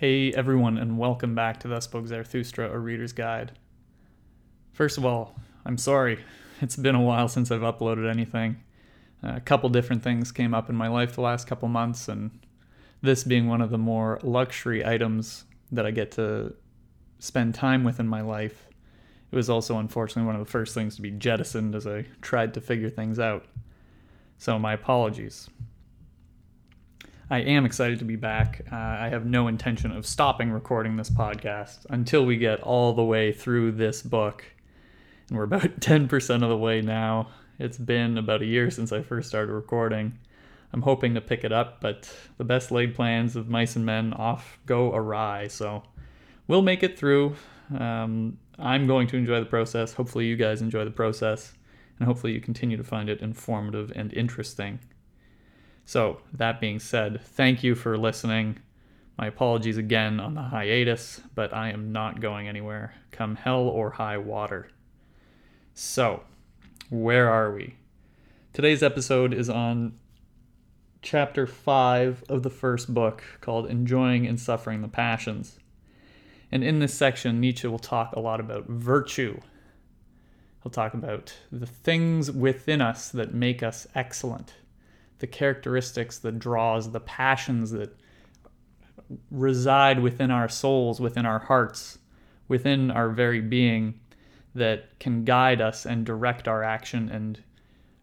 Hey everyone, and welcome back to Thus Spoke Zarathustra, a reader's guide. First of all, I'm sorry. It's been a while since I've uploaded anything. Uh, a couple different things came up in my life the last couple months, and this being one of the more luxury items that I get to spend time with in my life, it was also unfortunately one of the first things to be jettisoned as I tried to figure things out. So, my apologies. I am excited to be back. Uh, I have no intention of stopping recording this podcast until we get all the way through this book. And we're about 10% of the way now. It's been about a year since I first started recording. I'm hoping to pick it up, but the best laid plans of mice and men off go awry. So we'll make it through. Um, I'm going to enjoy the process. Hopefully, you guys enjoy the process, and hopefully, you continue to find it informative and interesting. So, that being said, thank you for listening. My apologies again on the hiatus, but I am not going anywhere, come hell or high water. So, where are we? Today's episode is on chapter 5 of the first book called Enjoying and Suffering the Passions. And in this section, Nietzsche will talk a lot about virtue. He'll talk about the things within us that make us excellent the characteristics, the draws, the passions that reside within our souls, within our hearts, within our very being that can guide us and direct our action and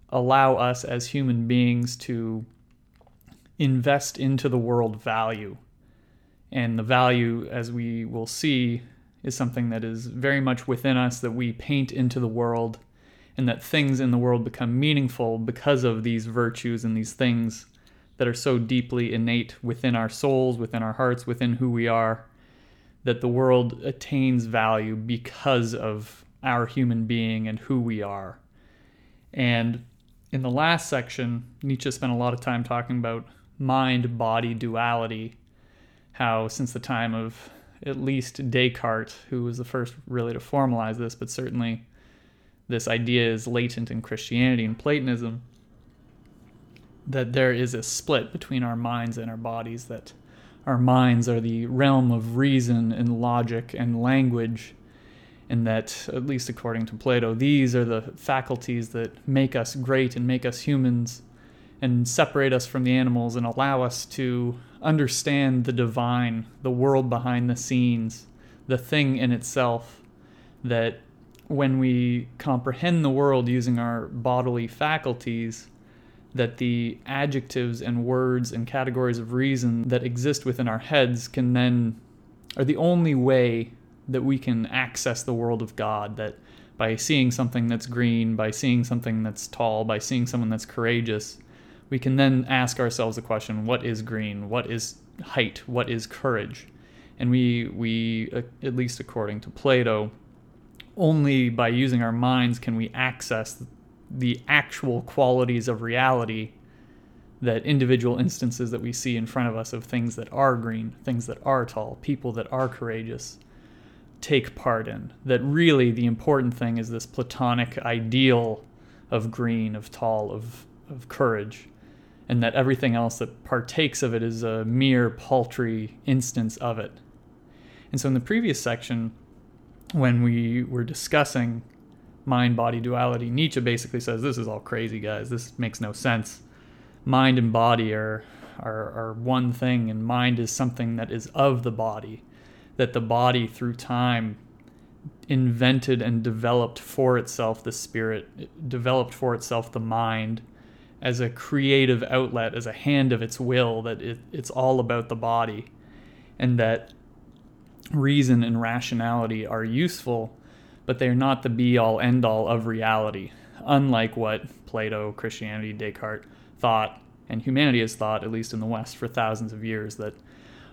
allow us as human beings to invest into the world value. And the value, as we will see, is something that is very much within us that we paint into the world and that things in the world become meaningful because of these virtues and these things that are so deeply innate within our souls, within our hearts, within who we are, that the world attains value because of our human being and who we are. And in the last section, Nietzsche spent a lot of time talking about mind body duality, how since the time of at least Descartes, who was the first really to formalize this, but certainly this idea is latent in Christianity and Platonism that there is a split between our minds and our bodies, that our minds are the realm of reason and logic and language, and that, at least according to Plato, these are the faculties that make us great and make us humans and separate us from the animals and allow us to understand the divine, the world behind the scenes, the thing in itself that when we comprehend the world using our bodily faculties, that the adjectives and words and categories of reason that exist within our heads can then are the only way that we can access the world of God. That by seeing something that's green, by seeing something that's tall, by seeing someone that's courageous, we can then ask ourselves the question what is green? What is height? What is courage? And we, we uh, at least according to Plato, only by using our minds can we access the actual qualities of reality that individual instances that we see in front of us of things that are green, things that are tall, people that are courageous take part in. That really the important thing is this platonic ideal of green, of tall, of, of courage, and that everything else that partakes of it is a mere paltry instance of it. And so in the previous section, when we were discussing mind body duality, Nietzsche basically says this is all crazy, guys. This makes no sense. Mind and body are, are, are one thing, and mind is something that is of the body, that the body through time invented and developed for itself the spirit, developed for itself the mind as a creative outlet, as a hand of its will, that it, it's all about the body. And that reason and rationality are useful, but they're not the be all end all of reality, unlike what Plato, Christianity, Descartes thought, and humanity has thought, at least in the West, for thousands of years, that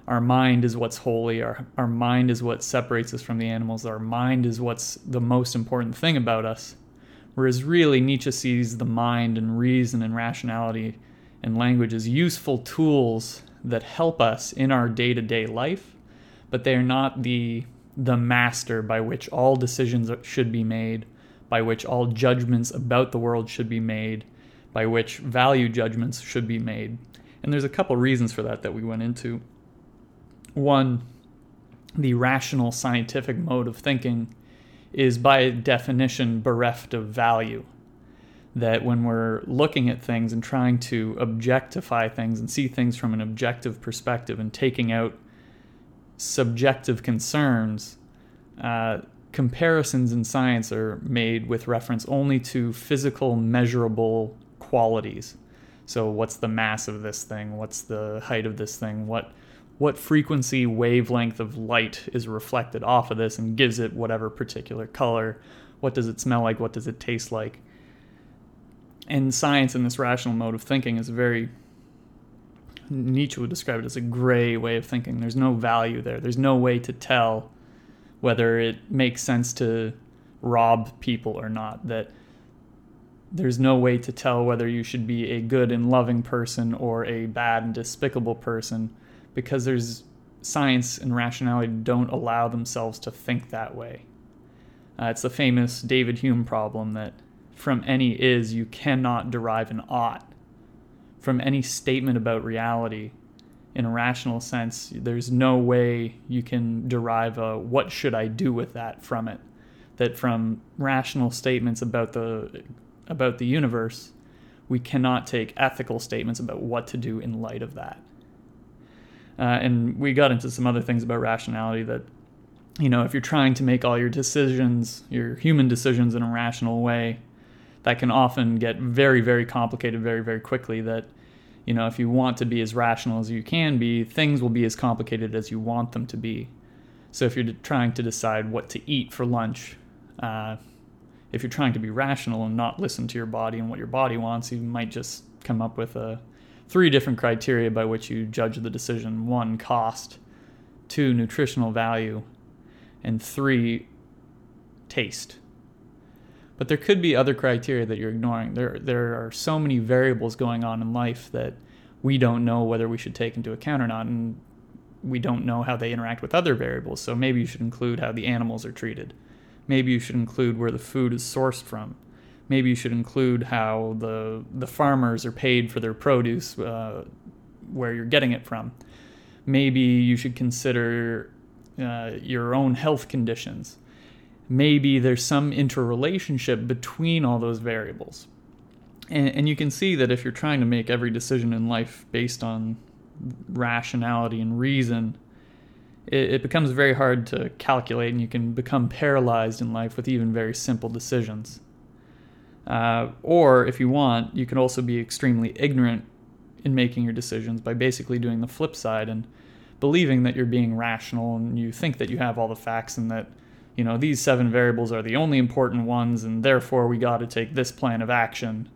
our mind is what's holy, our, our mind is what separates us from the animals, our mind is what's the most important thing about us. Whereas really, Nietzsche sees the mind and reason and rationality and language as useful tools that help us in our day to day life but they are not the the master by which all decisions should be made, by which all judgments about the world should be made, by which value judgments should be made. And there's a couple reasons for that that we went into. One, the rational scientific mode of thinking is by definition bereft of value. That when we're looking at things and trying to objectify things and see things from an objective perspective and taking out subjective concerns, uh, comparisons in science are made with reference only to physical, measurable qualities. So, what's the mass of this thing? What's the height of this thing? What what frequency wavelength of light is reflected off of this and gives it whatever particular color? What does it smell like? What does it taste like? And science in this rational mode of thinking is very Nietzsche would describe it as a gray way of thinking. There's no value there. There's no way to tell whether it makes sense to rob people or not. That there's no way to tell whether you should be a good and loving person or a bad and despicable person because there's science and rationality don't allow themselves to think that way. Uh, it's the famous David Hume problem that from any is you cannot derive an ought from any statement about reality in a rational sense, there's no way you can derive a what should I do with that from it. That from rational statements about the about the universe, we cannot take ethical statements about what to do in light of that. Uh, and we got into some other things about rationality that, you know, if you're trying to make all your decisions, your human decisions in a rational way, that can often get very, very complicated very, very quickly. That you know, if you want to be as rational as you can be, things will be as complicated as you want them to be. So if you're trying to decide what to eat for lunch, uh, if you're trying to be rational and not listen to your body and what your body wants, you might just come up with a, three different criteria by which you judge the decision: one, cost; two, nutritional value; and three, taste. But there could be other criteria that you're ignoring. There, there are so many variables going on in life that we don't know whether we should take into account or not, and we don't know how they interact with other variables. So maybe you should include how the animals are treated. Maybe you should include where the food is sourced from. Maybe you should include how the the farmers are paid for their produce, uh, where you're getting it from. Maybe you should consider uh, your own health conditions maybe there's some interrelationship between all those variables. And, and, you can see that if you're trying to make every decision in life based on rationality and reason, it, it becomes very hard to calculate, and you can become paralyzed in life with even very simple decisions. Uh, or, if you want, you can also be extremely ignorant in making your decisions by basically doing the flip side and believing that you're being rational and you think that you have all the facts and that you know, these seven variables are the only important ones, and therefore we got to take this plan of action.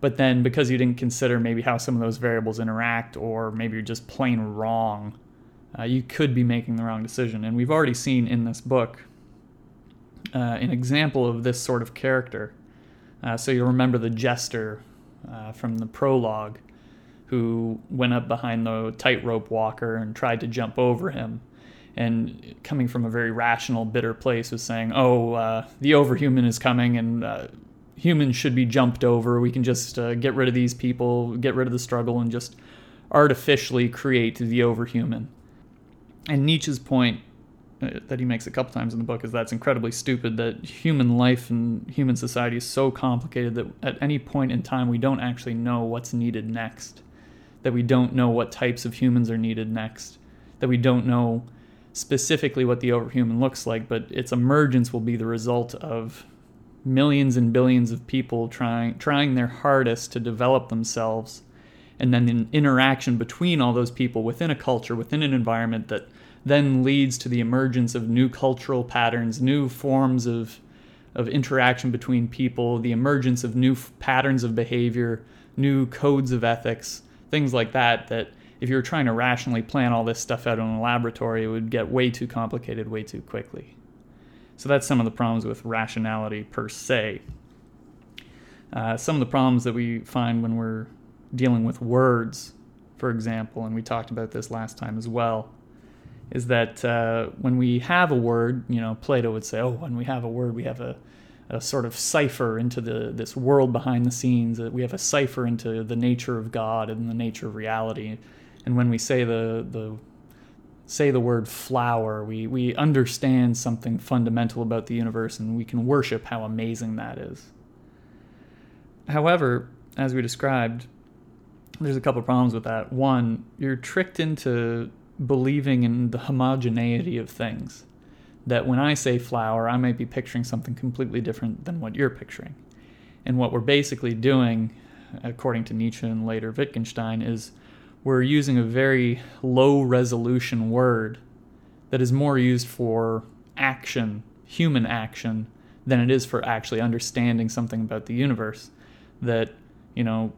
But then, because you didn't consider maybe how some of those variables interact, or maybe you're just plain wrong, uh, you could be making the wrong decision. And we've already seen in this book uh, an example of this sort of character. Uh, so you'll remember the jester uh, from the prologue who went up behind the tightrope walker and tried to jump over him and coming from a very rational, bitter place was saying, "Oh, uh, the overhuman is coming, and uh, humans should be jumped over. We can just uh, get rid of these people, get rid of the struggle, and just artificially create the overhuman." And Nietzsche's point uh, that he makes a couple times in the book is that's incredibly stupid. That human life and human society is so complicated that at any point in time we don't actually know what's needed next. That we don't know what types of humans are needed next. That we don't know specifically what the overhuman looks like, but its emergence will be the result of millions and billions of people trying trying their hardest to develop themselves. And then an interaction between all those people within a culture within an environment that then leads to the emergence of new cultural patterns new forms of of interaction between people the emergence of new f- patterns of behavior new codes of ethics things like that that if you were trying to rationally plan all this stuff out in a laboratory, it would get way too complicated way too quickly. So that's some of the problems with rationality per se. Uh, some of the problems that we find when we're dealing with words, for example, and we talked about this last time as well, is that uh, when we have a word, you know, Plato would say, oh, when we have a word, we have a, a sort of cipher into the this world behind the scenes. We have a cipher into the nature of God and the nature of reality. And when we say the the say the word flower, we, we understand something fundamental about the universe and we can worship how amazing that is. However, as we described, there's a couple problems with that. One, you're tricked into believing in the homogeneity of things. That when I say flower, I might be picturing something completely different than what you're picturing. And what we're basically doing, according to Nietzsche and later Wittgenstein, is we're using a very low resolution word that is more used for action, human action, than it is for actually understanding something about the universe. That, you know,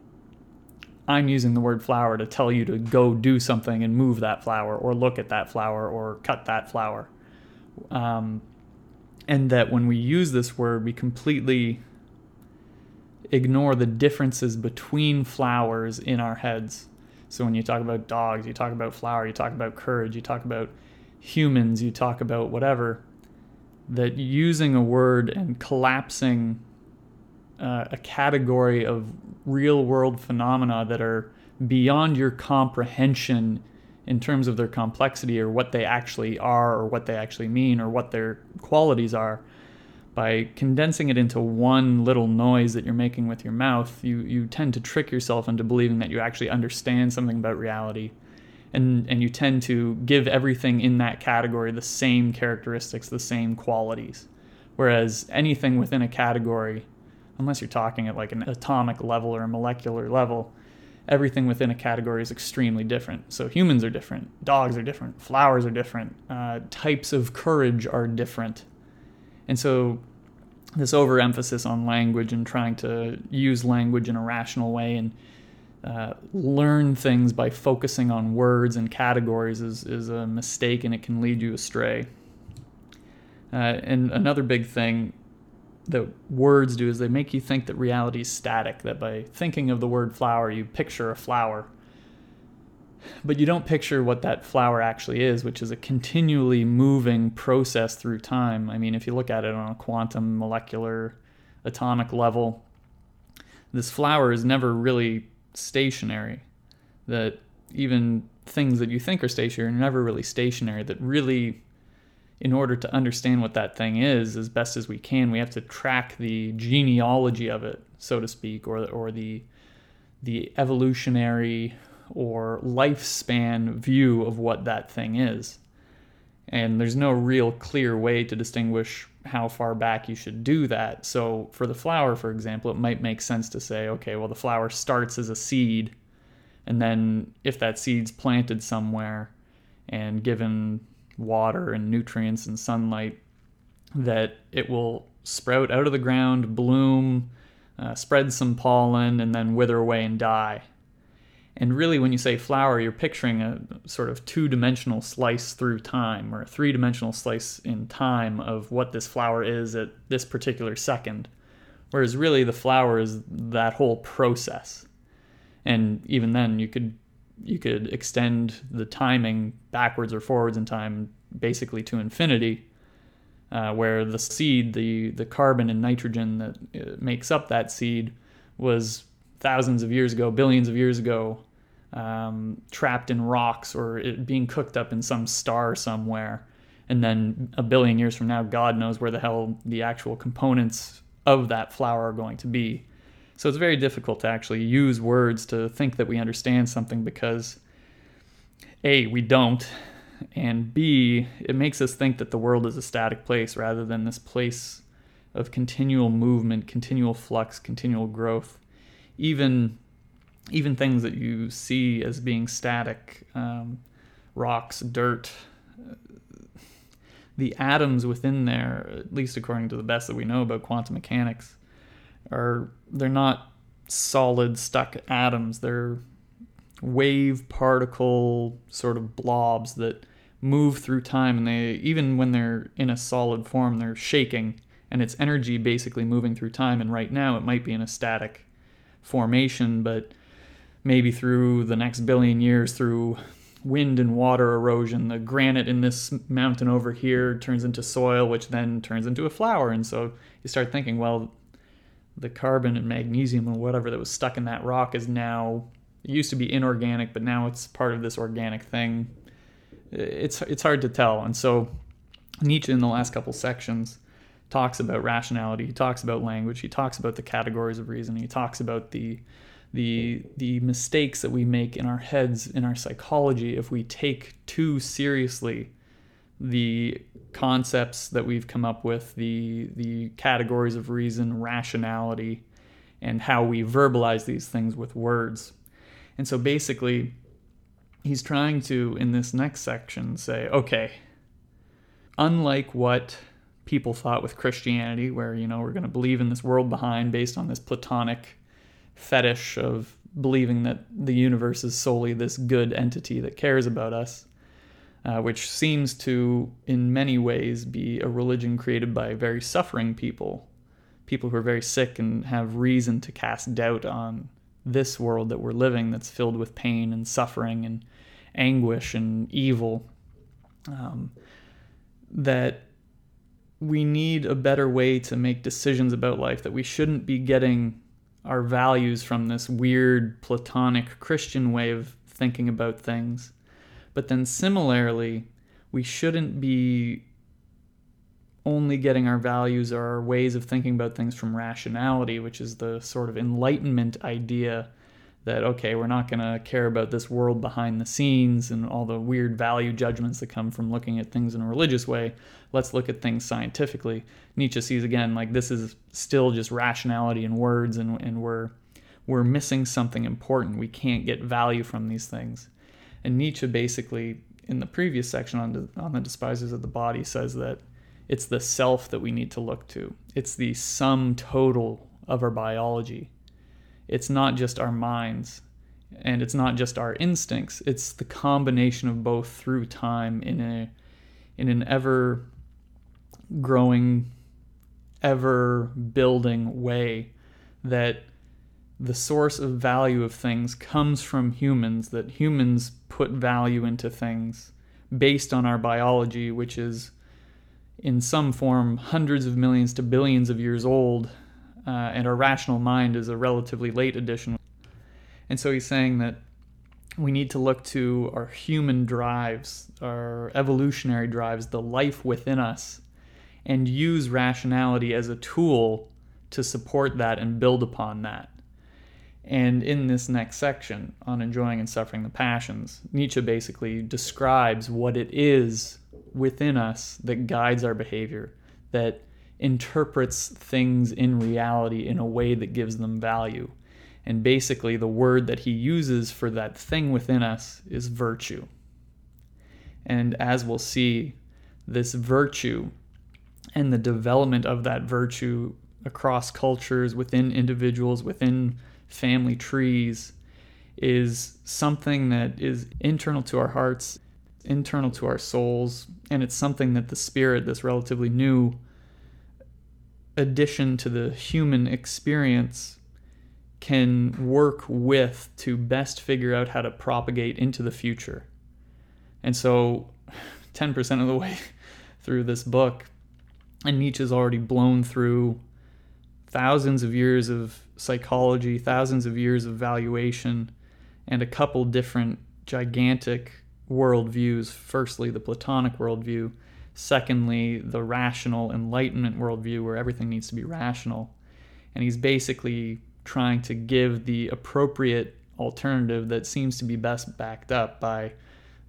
I'm using the word flower to tell you to go do something and move that flower, or look at that flower, or cut that flower. Um, and that when we use this word, we completely ignore the differences between flowers in our heads. So when you talk about dogs, you talk about flower, you talk about courage, you talk about humans, you talk about whatever, that using a word and collapsing uh, a category of real world phenomena that are beyond your comprehension in terms of their complexity or what they actually are or what they actually mean or what their qualities are by condensing it into one little noise that you're making with your mouth, you, you tend to trick yourself into believing that you actually understand something about reality. And, and you tend to give everything in that category the same characteristics, the same qualities. Whereas anything within a category, unless you're talking at like an atomic level or a molecular level, everything within a category is extremely different. So humans are different, dogs are different, flowers are different, uh, types of courage are different and so this overemphasis on language and trying to use language in a rational way and uh, learn things by focusing on words and categories is, is a mistake and it can lead you astray. Uh, and another big thing that words do is they make you think that reality is static, that by thinking of the word flower, you picture a flower but you don't picture what that flower actually is, which is a continually moving process through time. I mean, if you look at it on a quantum, molecular, atomic level, this flower is never really stationary. That even things that you think are stationary are never really stationary. That really, in order to understand what that thing is as best as we can, we have to track the genealogy of it, so to speak, or or the the evolutionary or lifespan view of what that thing is. And there's no real clear way to distinguish how far back you should do that. So, for the flower, for example, it might make sense to say, okay, well, the flower starts as a seed, and then if that seed's planted somewhere and given water and nutrients and sunlight, that it will sprout out of the ground, bloom, uh, spread some pollen, and then wither away and die. And really, when you say flower, you're picturing a sort of two dimensional slice through time or a three dimensional slice in time of what this flower is at this particular second. Whereas, really, the flower is that whole process. And even then, you could you could extend the timing backwards or forwards in time basically to infinity, uh, where the seed, the, the carbon and nitrogen that uh, makes up that seed, was thousands of years ago, billions of years ago, um, trapped in rocks or being cooked up in some star somewhere. And then a billion years from now, God knows where the hell the actual components of that flower are going to be. So it's very difficult to actually use words to think that we understand something because A, we don't, and B, it makes us think that the world is a static place rather than this place of continual movement, continual flux, continual growth even even things that you see as being static, um, rocks, dirt, the atoms within there, at least according to the best that we know about quantum mechanics, are they're not solid stuck atoms. They're wave particle sort of blobs that move through time and they even when they're in a solid form they're shaking and it's energy basically moving through time and right now it might be in a static formation, but maybe through the next billion years, through wind and water erosion, the granite in this mountain over here turns into soil, which then turns into a flower. And so you start thinking, well, the carbon and magnesium and whatever that was stuck in that rock is now, used to be inorganic, but now it's part of this organic thing. it's it's hard to tell. And so Nietzsche in the last couple sections talks about rationality. He talks about language. He talks about the categories of reason. He talks about the the the mistakes that we make in our heads in our psychology if we take too seriously the concepts that we've come up with, the the categories of reason, rationality, and how we verbalize these things with words. And so basically, he's trying to in this next section say, okay, unlike what people thought with Christianity, where you know we're going to believe in this world behind based on this Platonic fetish of believing that the universe is solely this good entity that cares about us, uh, which seems to, in many ways, be a religion created by very suffering people, people who are very sick and have reason to cast doubt on this world that we're living that's filled with pain and suffering and anguish and evil. Um, that we need a better way to make decisions about life, that we shouldn't be getting our values from this weird Platonic Christian way of thinking about things. But then similarly, we shouldn't be only getting our values or our ways of thinking about things from rationality, which is the sort of enlightenment idea that, okay, we're not going to care about this world behind the scenes and all the weird value judgments that come from looking at things in a religious way. Let's look at things scientifically. Nietzsche sees again, like this is still just rationality in words, and, and we're, we're missing something important. We can't get value from these things. And Nietzsche basically, in the previous section on the, on the despisers of the body, says that it's the self that we need to look to. It's the sum total of our biology it's not just our minds and it's not just our instincts. It's the combination of both through time in a in an ever growing ever building way that the source of value of things comes from humans that humans put value into things based on our biology which is in some form hundreds of millions to billions of years old uh, and our rational mind is a relatively late addition. And so he's saying that we need to look to our human drives, our evolutionary drives, the life within us, and use rationality as a tool to support that and build upon that. And in this next section on enjoying and suffering the passions, Nietzsche basically describes what it is within us that guides our behavior, that interprets things in reality in a way that gives them value. And basically, the word that he uses for that thing within us is virtue. And as we'll see, this virtue and the development of that virtue across cultures, within individuals, within family trees, is something that is internal to our hearts, internal to our souls, and it's something that the Spirit, this relatively new addition to the human experience can work with to best figure out how to propagate into the future. And so 10% of the way through this book, and Nietzsche's already blown through thousands of years of psychology, thousands of years of valuation, and a couple different gigantic worldviews. Firstly, the Platonic worldview, Secondly, the rational enlightenment worldview where everything needs to be rational. And he's basically trying to give the appropriate alternative that seems to be best backed up by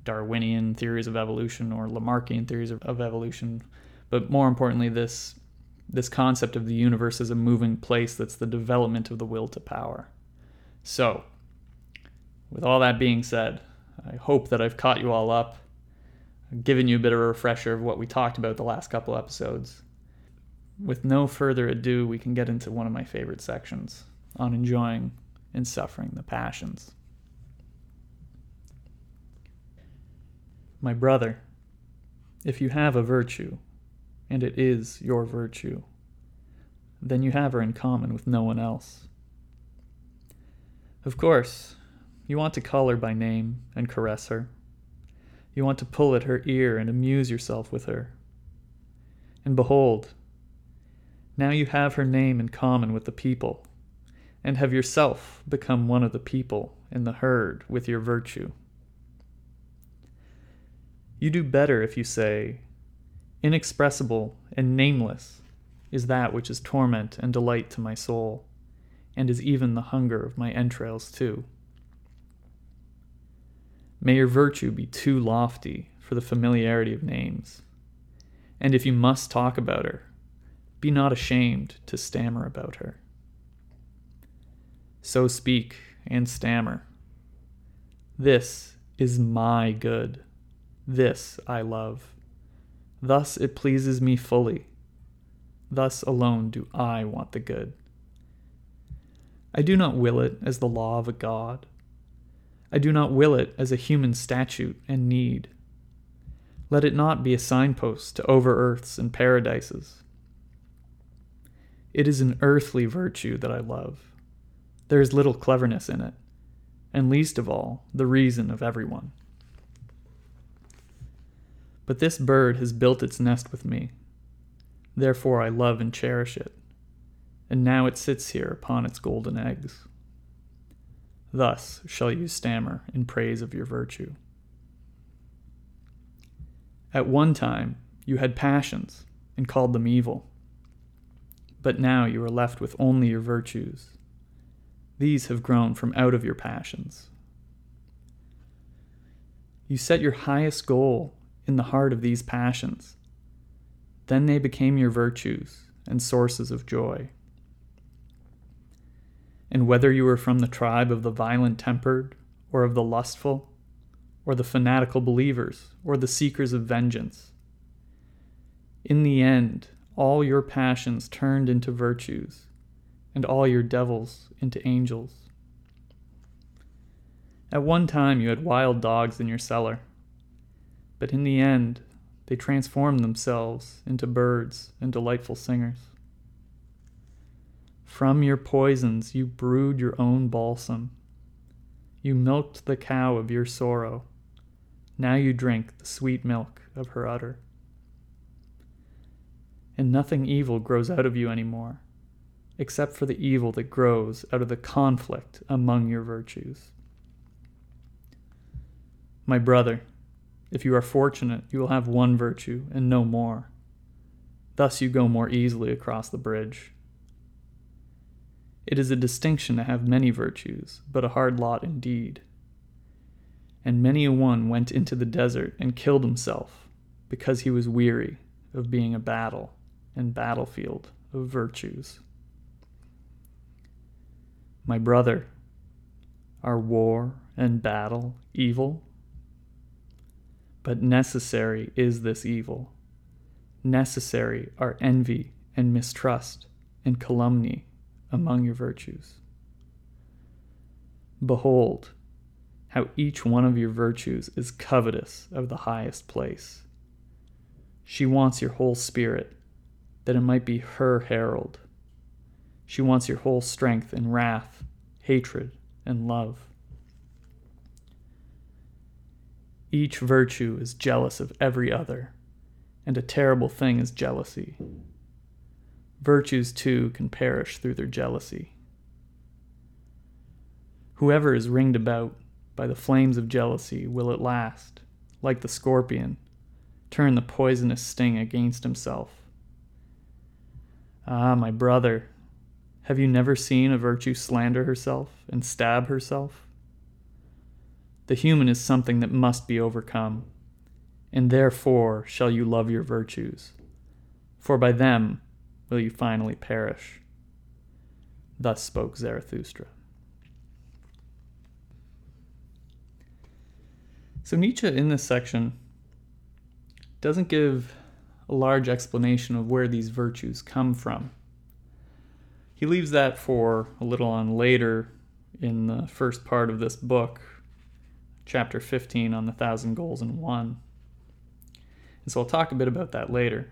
Darwinian theories of evolution or Lamarckian theories of, of evolution. But more importantly, this this concept of the universe as a moving place that's the development of the will to power. So, with all that being said, I hope that I've caught you all up given you a bit of a refresher of what we talked about the last couple episodes. With no further ado, we can get into one of my favorite sections on enjoying and suffering the passions. My brother, if you have a virtue, and it is your virtue, then you have her in common with no one else. Of course, you want to call her by name and caress her you want to pull at her ear and amuse yourself with her. And behold, now you have her name in common with the people, and have yourself become one of the people in the herd with your virtue. You do better if you say, Inexpressible and nameless is that which is torment and delight to my soul, and is even the hunger of my entrails too. May your virtue be too lofty for the familiarity of names, and if you must talk about her, be not ashamed to stammer about her. So speak and stammer. This is my good. This I love. Thus it pleases me fully. Thus alone do I want the good. I do not will it as the law of a god. I do not will it as a human statute and need. Let it not be a signpost to over earths and paradises. It is an earthly virtue that I love. There is little cleverness in it, and least of all, the reason of everyone. But this bird has built its nest with me. Therefore I love and cherish it, and now it sits here upon its golden eggs. Thus shall you stammer in praise of your virtue. At one time you had passions and called them evil, but now you are left with only your virtues. These have grown from out of your passions. You set your highest goal in the heart of these passions. Then they became your virtues and sources of joy. And whether you were from the tribe of the violent tempered, or of the lustful, or the fanatical believers, or the seekers of vengeance, in the end, all your passions turned into virtues, and all your devils into angels. At one time, you had wild dogs in your cellar but in the end, they transformed themselves into birds and delightful singers. From your poisons, you brewed your own balsam. You milked the cow of your sorrow. Now you drink the sweet milk of her udder. And nothing evil grows out of you anymore, except for the evil that grows out of the conflict among your virtues. My brother, if you are fortunate, you will have one virtue and no more. Thus you go more easily across the bridge. It is a distinction to have many virtues, but a hard lot indeed. And many a one went into the desert and killed himself because he was weary of being a battle and battlefield of virtues. My brother, are war and battle evil? But necessary is this evil. Necessary are envy and mistrust and calumny among your virtues. Behold, how each one of your virtues is covetous of the highest place. She wants your whole spirit, that it might be her herald. She wants your whole strength in wrath, hatred, and love. Each virtue is jealous of every other, and a terrible thing is jealousy. Virtues, too, can perish through their jealousy. Whoever is ringed about by the flames of jealousy will at last, like the scorpion, turn the poisonous sting against himself. Ah, my brother, have you never seen a virtue slander herself and stab herself? The human is something that must be overcome, and therefore shall you love your virtues, for by them will you finally perish. Thus spoke Zarathustra. So, Nietzsche in this section doesn't give a large explanation of where these virtues come from. He leaves that for a little on later in the first part of this book, chapter 15 on the thousand goals in one. And so I'll talk a bit about that later.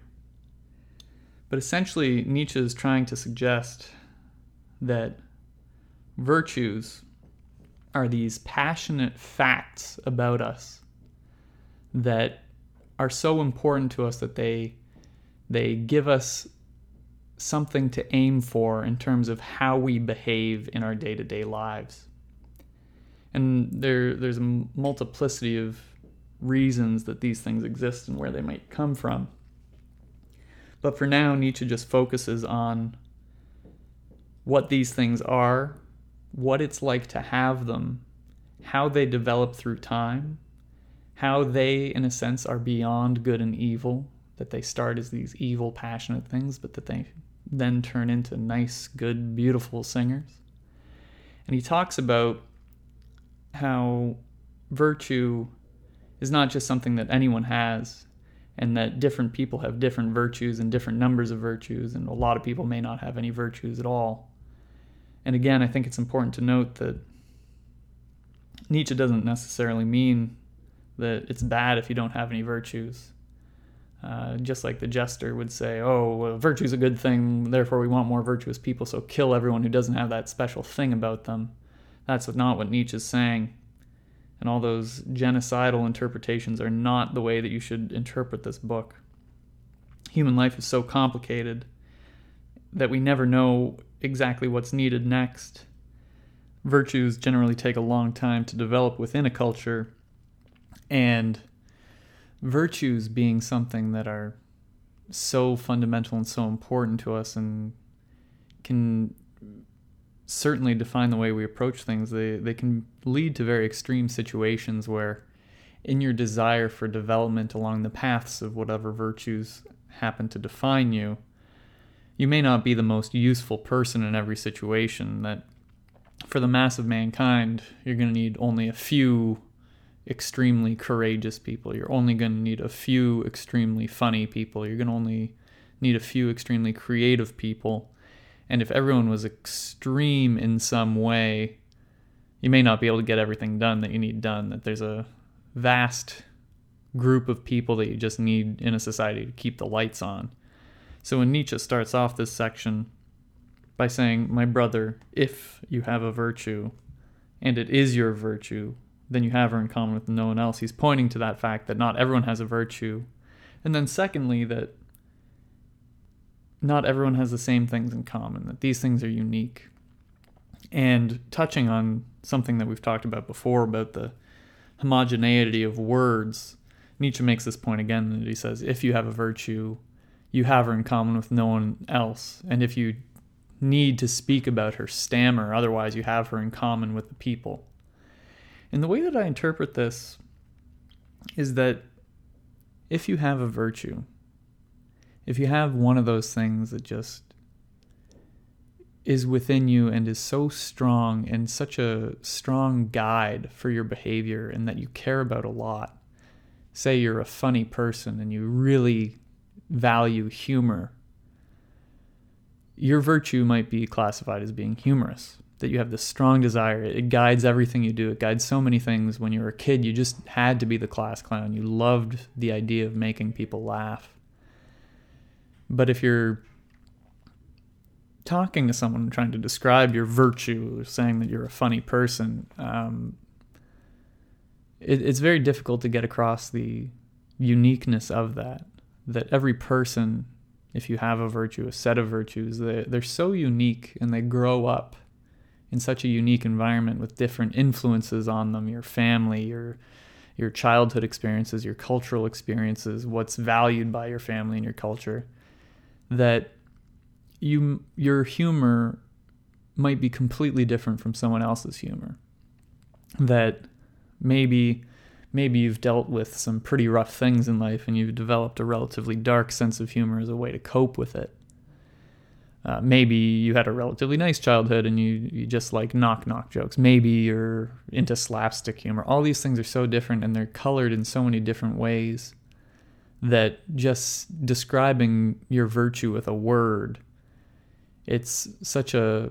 But essentially, Nietzsche is trying to suggest that virtues are these passionate facts about us that are so important to us that they they give us something to aim for in terms of how we behave in our day-to-day lives and there there's a multiplicity of reasons that these things exist and where they might come from. But for now, Nietzsche just focuses on what these things are, what it's like to have them, how they develop through time, how they, in a sense, are beyond good and evil, that they start as these evil, passionate things, but that they then turn into nice, good, beautiful singers. And he talks about how virtue is not just something that anyone has, and that different people have different virtues and different numbers of virtues, and a lot of people may not have any virtues at all. And again, I think it's important to note that Nietzsche doesn't necessarily mean that it's bad if you don't have any virtues. Uh, just like the jester would say, oh, well, virtue's a good thing, therefore we want more virtuous people, so kill everyone who doesn't have that special thing about them. That's not what Nietzsche's saying. And all those genocidal interpretations are not the way that you should interpret this book. Human life is so complicated that we never know exactly what's needed next. Virtues generally take a long time to develop within a culture, and virtues being something that are so fundamental and so important to us and can certainly define the way we approach things. They they can lead to very extreme situations where in your desire for development along the paths of whatever virtues happen to define you, you may not be the most useful person in every situation that for the mass of mankind, you're going to need only a few extremely courageous people. You're only going to need a few extremely funny people. You're going to only need a few extremely creative people. And if everyone was extreme in some way, you may not be able to get everything done that you need done. That there's a vast group of people that you just need in a society to keep the lights on. So when Nietzsche starts off this section by saying, My brother, if you have a virtue, and it is your virtue, then you have her in common with no one else. He's pointing to that fact that not everyone has a virtue. And then, secondly, that not everyone has the same things in common, that these things are unique. And touching on something that we've talked about before about the homogeneity of words, Nietzsche makes this point again that he says, if you have a virtue, you have her in common with no one else. And if you need to speak about her, stammer, otherwise you have her in common with the people. And the way that I interpret this is that if you have a virtue, if you have one of those things that just is within you and is so strong and such a strong guide for your behavior and that you care about a lot, say you're a funny person and you really value humor, your virtue might be classified as being humorous that you have this strong desire. It guides everything you do. It guides so many things. When you were a kid, you just had to be the class clown. You loved the idea of making people laugh. But if you're talking to someone trying to describe your virtue saying that you're a funny person, um, it, it's very difficult to get across the uniqueness of that. That every person, if you have a virtue, a set of virtues, they, they're so unique and they grow up in such a unique environment with different influences on them your family your your childhood experiences your cultural experiences what's valued by your family and your culture that you your humor might be completely different from someone else's humor that maybe maybe you've dealt with some pretty rough things in life and you've developed a relatively dark sense of humor as a way to cope with it uh, maybe you had a relatively nice childhood and you, you just like knock knock jokes. Maybe you're into slapstick humor. All these things are so different and they're colored in so many different ways that just describing your virtue with a word, it's such a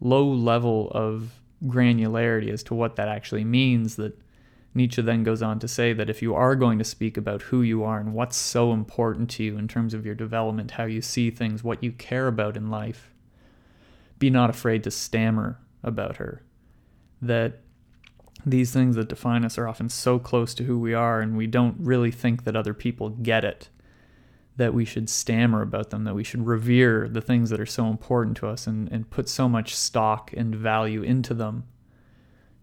low level of granularity as to what that actually means that Nietzsche then goes on to say that if you are going to speak about who you are and what's so important to you in terms of your development, how you see things, what you care about in life, be not afraid to stammer about her. That these things that define us are often so close to who we are, and we don't really think that other people get it. That we should stammer about them, that we should revere the things that are so important to us and, and put so much stock and value into them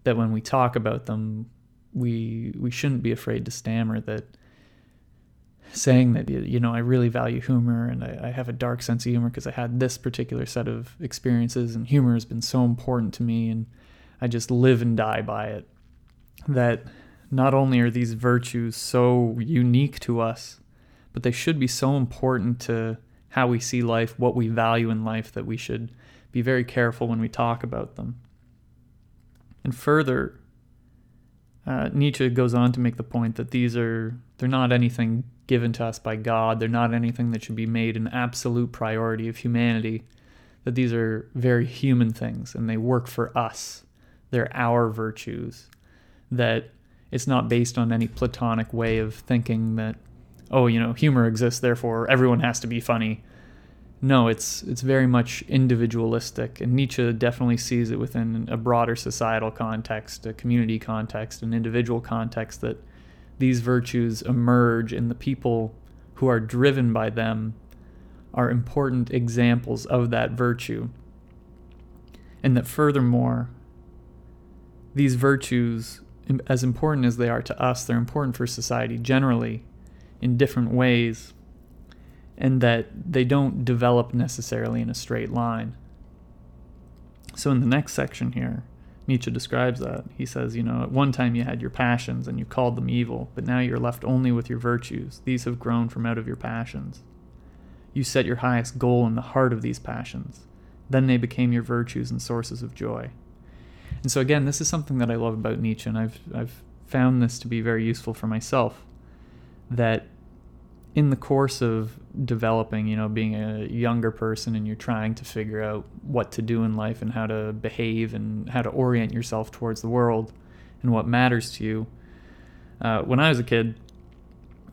that when we talk about them, we we shouldn't be afraid to stammer that saying that you know I really value humor and I, I have a dark sense of humor because I had this particular set of experiences and humor has been so important to me and I just live and die by it. That not only are these virtues so unique to us, but they should be so important to how we see life, what we value in life, that we should be very careful when we talk about them. And further, uh, Nietzsche goes on to make the point that these are they're not anything given to us by God. They're not anything that should be made an absolute priority of humanity. That these are very human things and they work for us. They're our virtues. That it's not based on any platonic way of thinking that, oh, you know, humor exists, therefore everyone has to be funny. No, it's it's very much individualistic, and Nietzsche definitely sees it within a broader societal context, a community context, an individual context that these virtues emerge and the people who are driven by them are important examples of that virtue. And that furthermore, these virtues, as important as they are to us, they're important for society generally in different ways and that they don't develop necessarily in a straight line. So, in the next section here, Nietzsche describes that. He says, You know, at one time you had your passions and you called them evil, but now you're left only with your virtues. These have grown from out of your passions. You set your highest goal in the heart of these passions. Then they became your virtues and sources of joy. And so, again, this is something that I love about Nietzsche, and I've, I've found this to be very useful for myself. That in the course of developing, you know, being a younger person and you're trying to figure out what to do in life and how to behave and how to orient yourself towards the world and what matters to you. Uh, when I was a kid,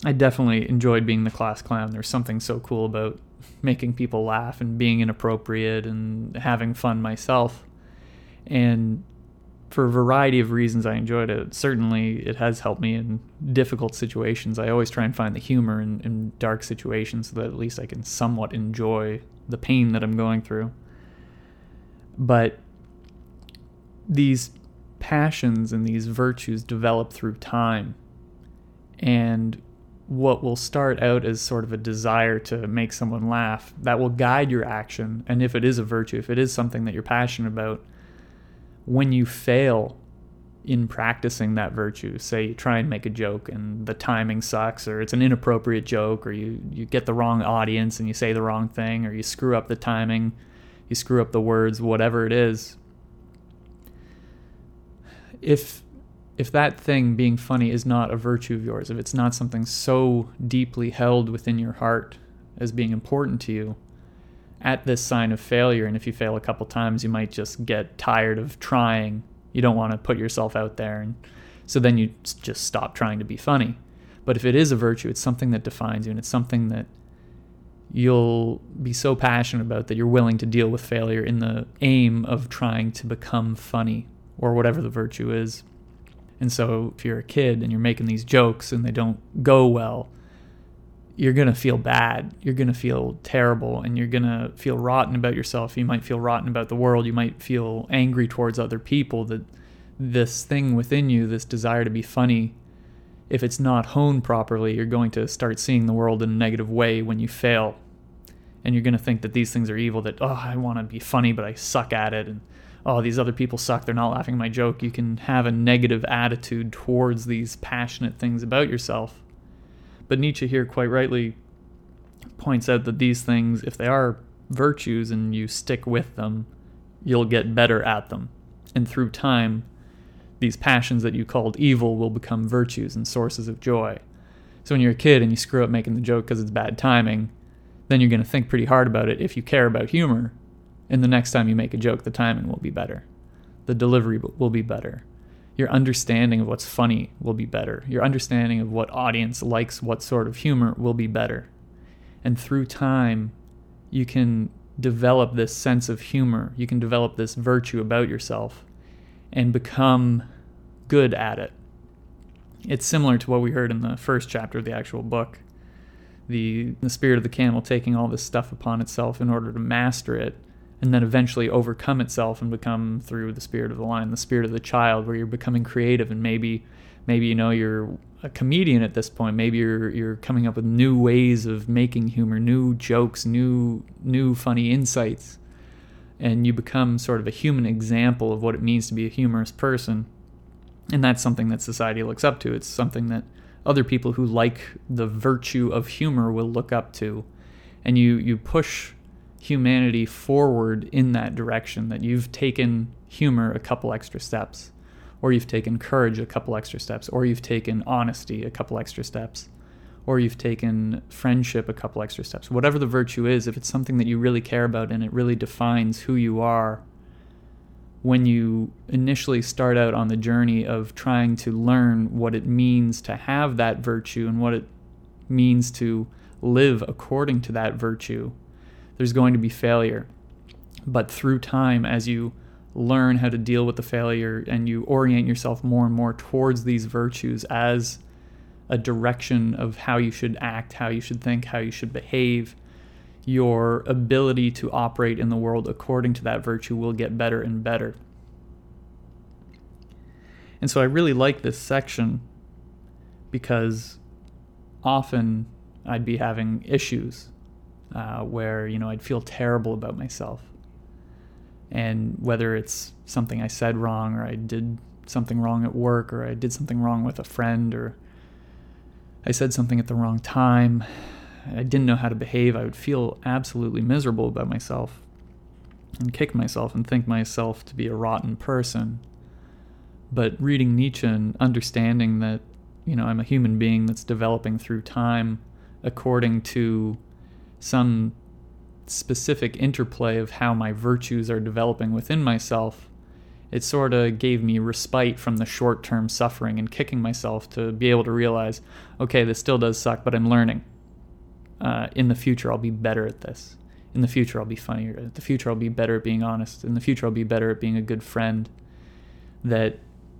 I definitely enjoyed being the class clown. There's something so cool about making people laugh and being inappropriate and having fun myself. And for a variety of reasons, I enjoyed it. Certainly, it has helped me in difficult situations. I always try and find the humor in, in, dark situations so that at least I can somewhat enjoy the pain that I'm going through. But these passions and these virtues develop through time. And what will start out as sort of a desire to make someone laugh, that will guide your action. And if it is a virtue, if it is something that you're passionate about, when you fail in practicing that virtue, say you try and make a joke and the timing sucks, or it's an inappropriate joke, or you, you get the wrong audience and you say the wrong thing, or you screw up the timing, you screw up the words, whatever it is. If if that thing being funny is not a virtue of yours, if it's not something so deeply held within your heart as being important to you, at this sign of failure. And if you fail a couple times, you might just get tired of trying. You don't want to put yourself out there. And so then you just stop trying to be funny. But if it is a virtue, it's something that defines you and it's something that you'll be so passionate about that you're willing to deal with failure in the aim of trying to become funny or whatever the virtue is. And so if you're a kid and you're making these jokes and they don't go well, you're going to feel bad. You're going to feel terrible and you're going to feel rotten about yourself. You might feel rotten about the world. You might feel angry towards other people that this thing within you, this desire to be funny, if it's not honed properly, you're going to start seeing the world in a negative way when you fail. And you're going to think that these things are evil, that, oh, I want to be funny, but I suck at it. And, oh, these other people suck. They're not laughing at my joke. You can have a negative attitude towards these passionate things about yourself but Nietzsche here quite rightly points out that these things, if they are virtues and you stick with them, you'll get better at them. And through time, these passions that you called evil will become virtues and sources of joy. So when you're a kid and you screw up making the joke because it's bad timing, then you're going to think pretty hard about it if you care about humor. And the next time you make a joke, the timing will be better. The delivery will be better your understanding of what's funny will be better. Your understanding of what audience likes what sort of humor will be better. And through time, you can develop this sense of humor. You can develop this virtue about yourself and become good at it. It's similar to what we heard in the first chapter of the actual book. The, the spirit of the camel taking all this stuff upon itself in order to master it and then eventually overcome itself and become through the spirit of the lion, the spirit of the child, where you're becoming creative and maybe maybe you know you're a comedian at this point. Maybe you're you're coming up with new ways of making humor, new jokes, new new funny insights, and you become sort of a human example of what it means to be a humorous person. And that's something that society looks up to. It's something that other people who like the virtue of humor will look up to. And you you push humanity forward in that direction, that you've taken humor a couple extra steps, or you've taken courage a couple extra steps, or you've taken honesty a couple extra steps, or you've taken friendship a couple extra steps. Whatever the virtue is, if it's something that you really care about and it really defines who you are, when you initially start out on the journey of trying to learn what it means to have that virtue and what it means to live according to that virtue, there's going to be failure. But through time, as you learn how to deal with the failure and you orient yourself more and more towards these virtues as a direction of how you should act, how you should think, how you should behave, your ability to operate in the world according to that virtue will get better and better. And so I really like this section because often I'd be having issues uh, where you know I'd feel terrible about myself, and whether it's something I said wrong or I did something wrong at work or I did something wrong with a friend or I said something at the wrong time, I didn't know how to behave, I would feel absolutely miserable about myself and kick myself and think myself to be a rotten person. But reading Nietzsche and understanding that, you know, I'm a human being that's developing through time according to some specific interplay of how my virtues are developing within myself, it sort of gave me respite from the short term suffering and kicking myself to be able to realize, okay, this still does suck, but I'm learning. Uh, in the future, I'll be better at this. In the future, I'll be funnier. In the future, I'll be better at being honest. In the future, I'll be better at being a good friend. That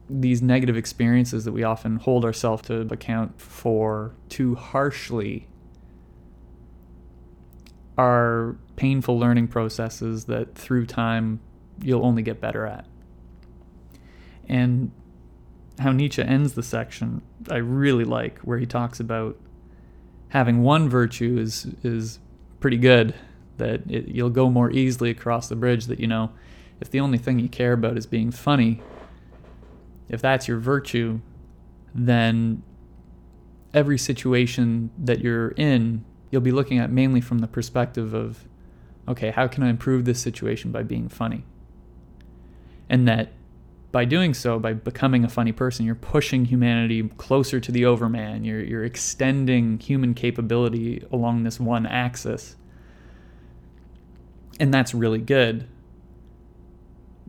these negative experiences that we often hold ourselves to account for too harshly are painful learning processes that through time you'll only get better at. And how Nietzsche ends the section, I really like, where he talks about having one virtue is is pretty good. That it, you'll go more easily across the bridge. That you know, if the only thing you care about is being funny, if that's your virtue, then every situation that you're in you'll be looking at mainly from the perspective of, okay, how can I improve this situation by being funny? And that by doing so, by becoming a funny person, you're pushing humanity closer to the overman. You're, you're extending human capability along this one axis. And that's really good.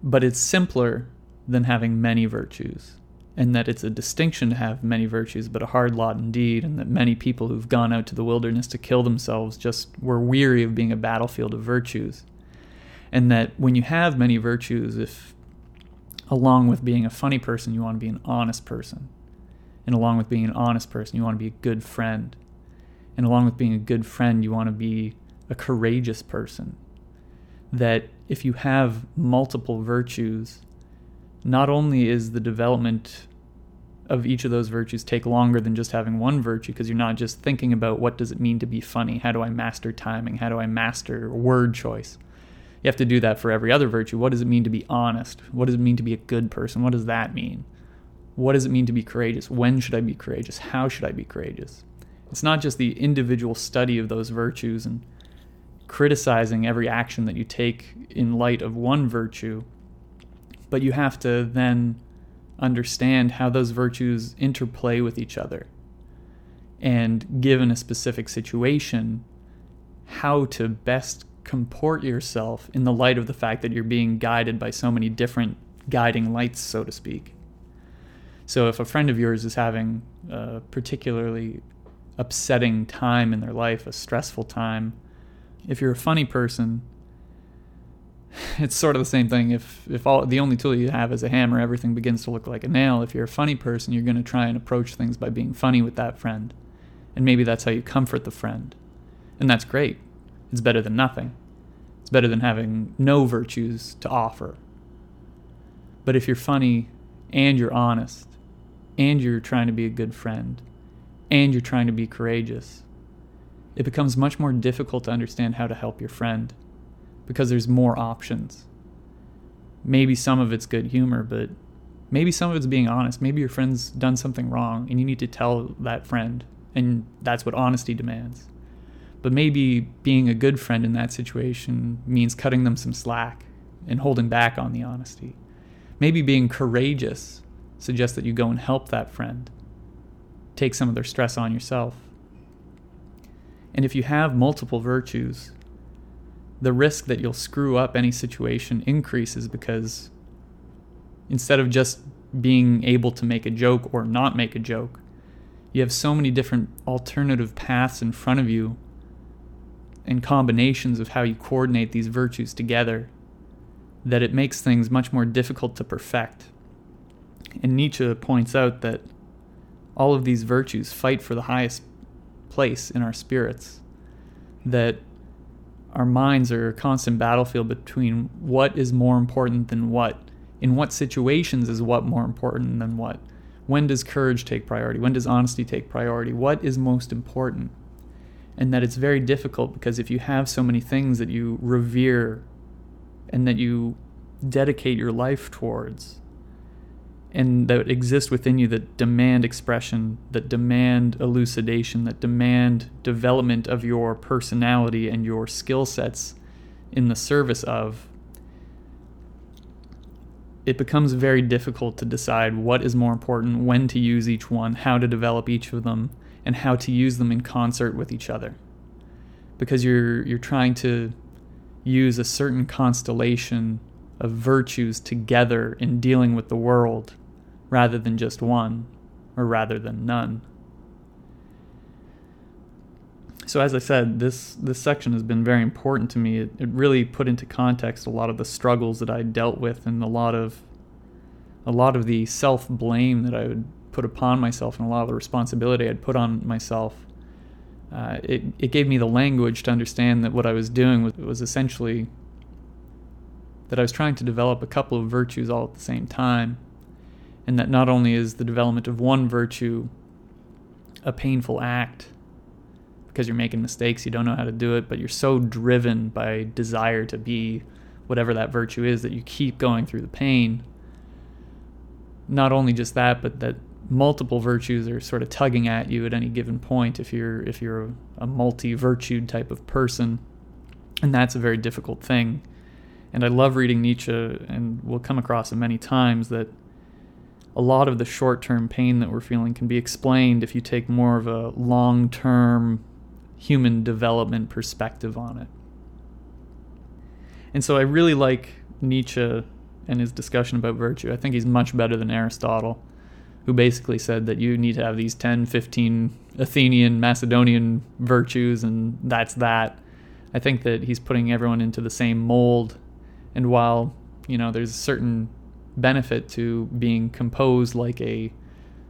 But it's simpler than having many virtues and that it's a distinction to have many virtues, but a hard lot indeed, and that many people who've gone out to the wilderness to kill themselves just were weary of being a battlefield of virtues. And that when you have many virtues, if along with being a funny person, you want to be an honest person, and along with being an honest person, you want to be a good friend, and along with being a good friend, you want to be a courageous person. That if you have multiple virtues, not only is the development of each of those virtues take longer than just having one virtue because you're not just thinking about what does it mean to be funny? How do i master timing? How do i master word choice? You have to do that for every other virtue. What does it mean to be honest? What does it mean to be a good person? What does that mean? What does it mean to be courageous? When should i be courageous? How should i be courageous? It's not just the individual study of those virtues and criticizing every action that you take in light of one virtue but you have to then understand how those virtues interplay with each other. And given a specific situation, how to best comport yourself in the light of the fact that you're being guided by so many different guiding lights, so to speak. So, if a friend of yours is having a particularly upsetting time in their life, a stressful time, if you're a funny person, it's sort of the same thing. If if all the only tool you have is a hammer, everything begins to look like a nail. If you're a funny person, you're going to try and approach things by being funny with that friend, and maybe that's how you comfort the friend, and that's great. It's better than nothing. It's better than having no virtues to offer. But if you're funny and you're honest and you're trying to be a good friend and you're trying to be courageous, it becomes much more difficult to understand how to help your friend because there's more options. Maybe some of it's good humor, but maybe some of it's being honest. Maybe your friend's done something wrong and you need to tell that friend, and that's what honesty demands. But maybe being a good friend in that situation means cutting them some slack and holding back on the honesty. Maybe being courageous suggests that you go and help that friend, take some of their stress on yourself. And if you have multiple virtues, the risk that you'll screw up any situation increases because instead of just being able to make a joke or not make a joke, you have so many different alternative paths in front of you and combinations of how you coordinate these virtues together that it makes things much more difficult to perfect. And Nietzsche points out that all of these virtues fight for the highest place in our spirits, that our minds are a constant battlefield between what is more important than what. In what situations is what more important than what? When does courage take priority? When does honesty take priority? What is most important? And that it's very difficult because if you have so many things that you revere and that you dedicate your life towards, and that exist within you that demand expression, that demand elucidation, that demand development of your personality and your skill sets in the service of, it becomes very difficult to decide what is more important, when to use each one, how to develop each of them, and how to use them in concert with each other. Because you're you're trying to use a certain constellation of virtues together in dealing with the world rather than just one, or rather than none. So, as I said, this, this section has been very important to me. It, it really put into context a lot of the struggles that I dealt with and a lot of a lot of the self blame that I would put upon myself and a lot of the responsibility I'd put on myself. Uh, it, it gave me the language to understand that what I was doing was, was essentially that I was trying to develop a couple of virtues all at the same time and that not only is the development of one virtue a painful act because you're making mistakes, you don't know how to do it, but you're so driven by desire to be whatever that virtue is that you keep going through the pain. Not only just that, but that multiple virtues are sort of tugging at you at any given point if you're if you're a, multi-virtued type of person. And that's a very difficult thing. And I love reading Nietzsche and we'll come across it many times that a lot of the short term pain that we're feeling can be explained if you take more of a long term human development perspective on it. And so I really like Nietzsche and his discussion about virtue. I think he's much better than Aristotle, who basically said that you need to have these 10, 15 Athenian, Macedonian virtues, and that's that. I think that he's putting everyone into the same mold. And while, you know, there's a certain benefit to being composed like a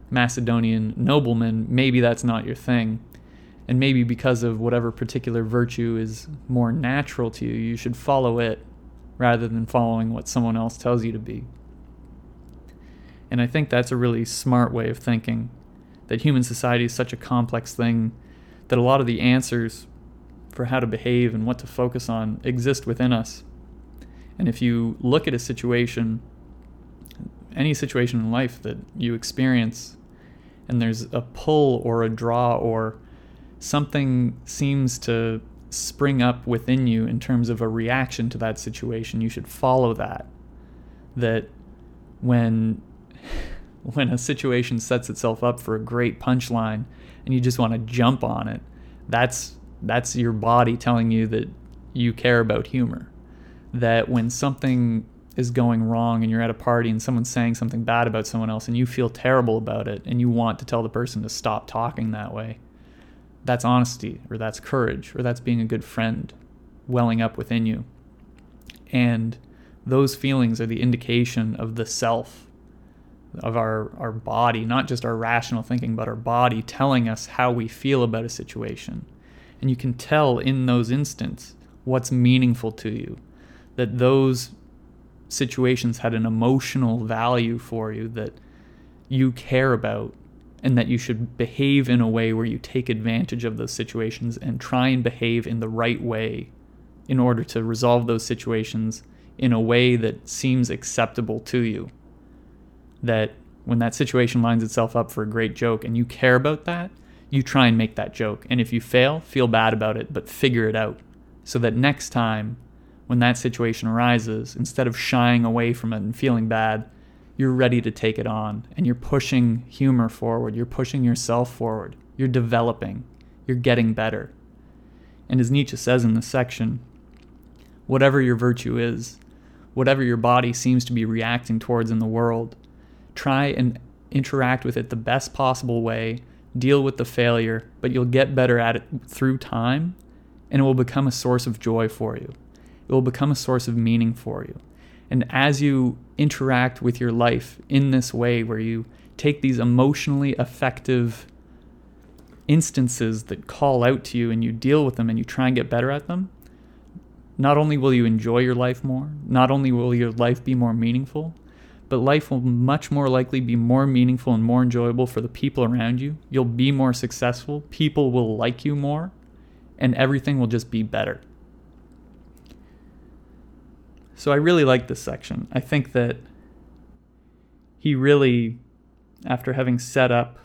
Macedonian nobleman, maybe that's not your thing. And maybe because of whatever particular virtue is more natural to you, you should follow it rather than following what someone else tells you to be. And I think that's a really smart way of thinking that human society is such a complex thing that a lot of the answers for how to behave and what to focus on exist within us. And if you look at a situation any situation in life that you experience and there's a pull or a draw or something seems to spring up within you in terms of a reaction to that situation, you should follow that. That when when a situation sets itself up for a great punchline and you just want to jump on it, that's that's your body telling you that you care about humor. That when something is going wrong and you're at a party and someone's saying something bad about someone else and you feel terrible about it and you want to tell the person to stop talking that way, that's honesty or that's courage or that's being a good friend welling up within you. And those feelings are the indication of the self of our, our body, not just our rational thinking, but our body telling us how we feel about a situation. And you can tell in those instants what's meaningful to you, that those situations had an emotional value for you that you care about and that you should behave in a way where you take advantage of those situations and try and behave in the right way in order to resolve those situations in a way that seems acceptable to you. That when that situation lines itself up for a great joke and you care about that, you try and make that joke. And if you fail, feel bad about it, but figure it out so that next time when that situation arises, instead of shying away from it and feeling bad, you're ready to take it on and you're pushing humor forward, you're pushing yourself forward, you're developing, you're getting better. And as Nietzsche says in this section, whatever your virtue is, whatever your body seems to be reacting towards in the world, try and interact with it the best possible way, deal with the failure, but you'll get better at it through time and it will become a source of joy for you. It will become a source of meaning for you. And as you interact with your life in this way, where you take these emotionally effective instances that call out to you and you deal with them and you try and get better at them, not only will you enjoy your life more, not only will your life be more meaningful, but life will much more likely be more meaningful and more enjoyable for the people around you. You'll be more successful, people will like you more, and everything will just be better. So I really like this section. I think that he really, after having set up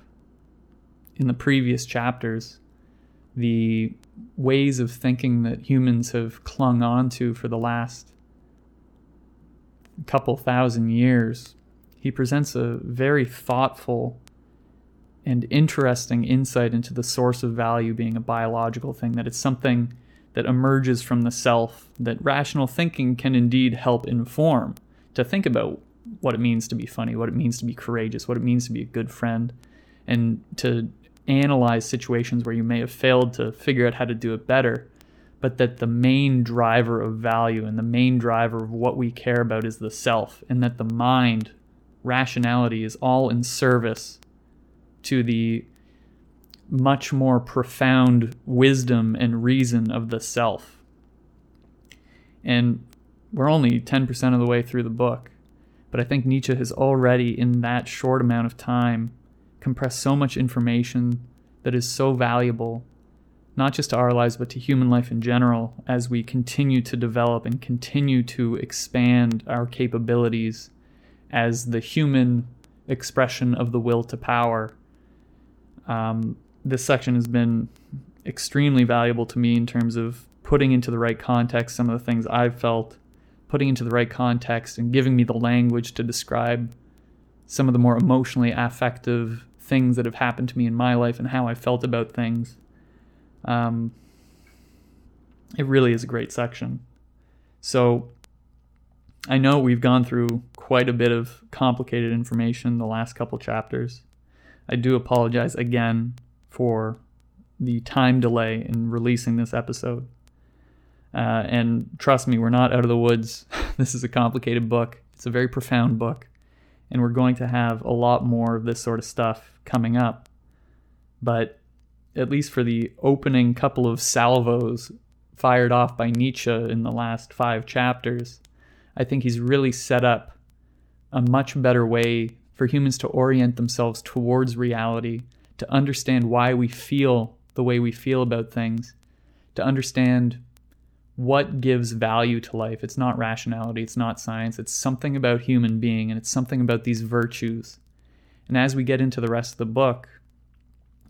in the previous chapters the ways of thinking that humans have clung on to for the last couple thousand years, he presents a very thoughtful and interesting insight into the source of value being a biological thing, that it's something that emerges from the self that rational thinking can indeed help inform to think about what it means to be funny, what it means to be courageous, what it means to be a good friend, and to analyze situations where you may have failed to figure out how to do it better, but that the main driver of value and the main driver of what we care about is the self, and that the mind, rationality, is all in service to the much more profound wisdom and reason of the self. And we're only 10% of the way through the book, but I think Nietzsche has already, in that short amount of time, compressed so much information that is so valuable, not just to our lives, but to human life in general, as we continue to develop and continue to expand our capabilities as the human expression of the will to power. Um, this section has been extremely valuable to me in terms of putting into the right context some of the things I've felt, putting into the right context, and giving me the language to describe some of the more emotionally affective things that have happened to me in my life and how I felt about things. Um, it really is a great section. So I know we've gone through quite a bit of complicated information the last couple chapters. I do apologize again for the time delay in releasing this episode. Uh, and trust me, we're not out of the woods. this is a complicated book, it's a very profound book, and we're going to have a lot more of this sort of stuff coming up. But at least for the opening couple of salvos fired off by Nietzsche in the last five chapters, I think he's really set up a much better way for humans to orient themselves towards reality to understand why we feel the way we feel about things, to understand what gives value to life. It's not rationality, it's not science, it's something about human being, and it's something about these virtues. And as we get into the rest of the book,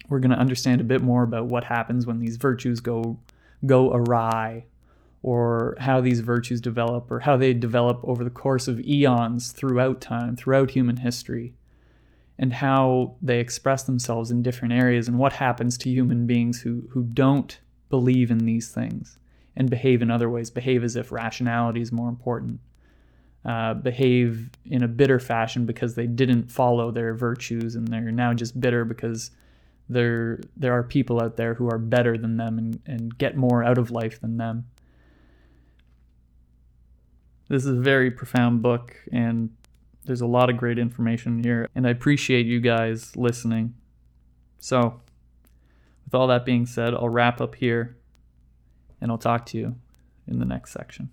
we're going to understand a bit more about what happens when these virtues go go awry or how these virtues develop or how they develop over the course of eons throughout time, throughout human history and how they express themselves in different areas and what happens to human beings who, who don't believe in these things and behave in other ways, behave as if rationality is more important, uh, behave in a bitter fashion because they didn't follow their virtues and they're now just bitter because there there are people out there who are better than them and, and get more out of life than them. This is a very profound book, and there's a lot of great information here, and I appreciate you guys listening. So, with all that being said, I'll wrap up here and I'll talk to you in the next section.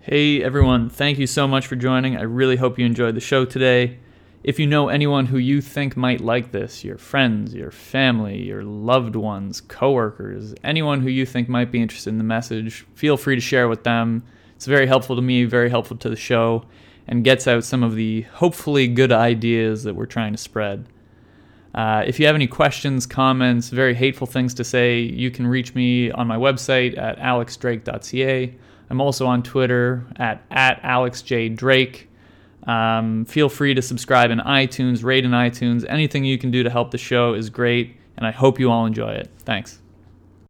Hey everyone, thank you so much for joining. I really hope you enjoyed the show today. If you know anyone who you think might like this, your friends, your family, your loved ones, coworkers, anyone who you think might be interested in the message, feel free to share with them. It's very helpful to me, very helpful to the show, and gets out some of the hopefully good ideas that we're trying to spread. Uh, if you have any questions, comments, very hateful things to say, you can reach me on my website at alexdrake.ca. I'm also on Twitter at, at alexjdrake. Um, feel free to subscribe in iTunes, rate in iTunes. Anything you can do to help the show is great, and I hope you all enjoy it. Thanks.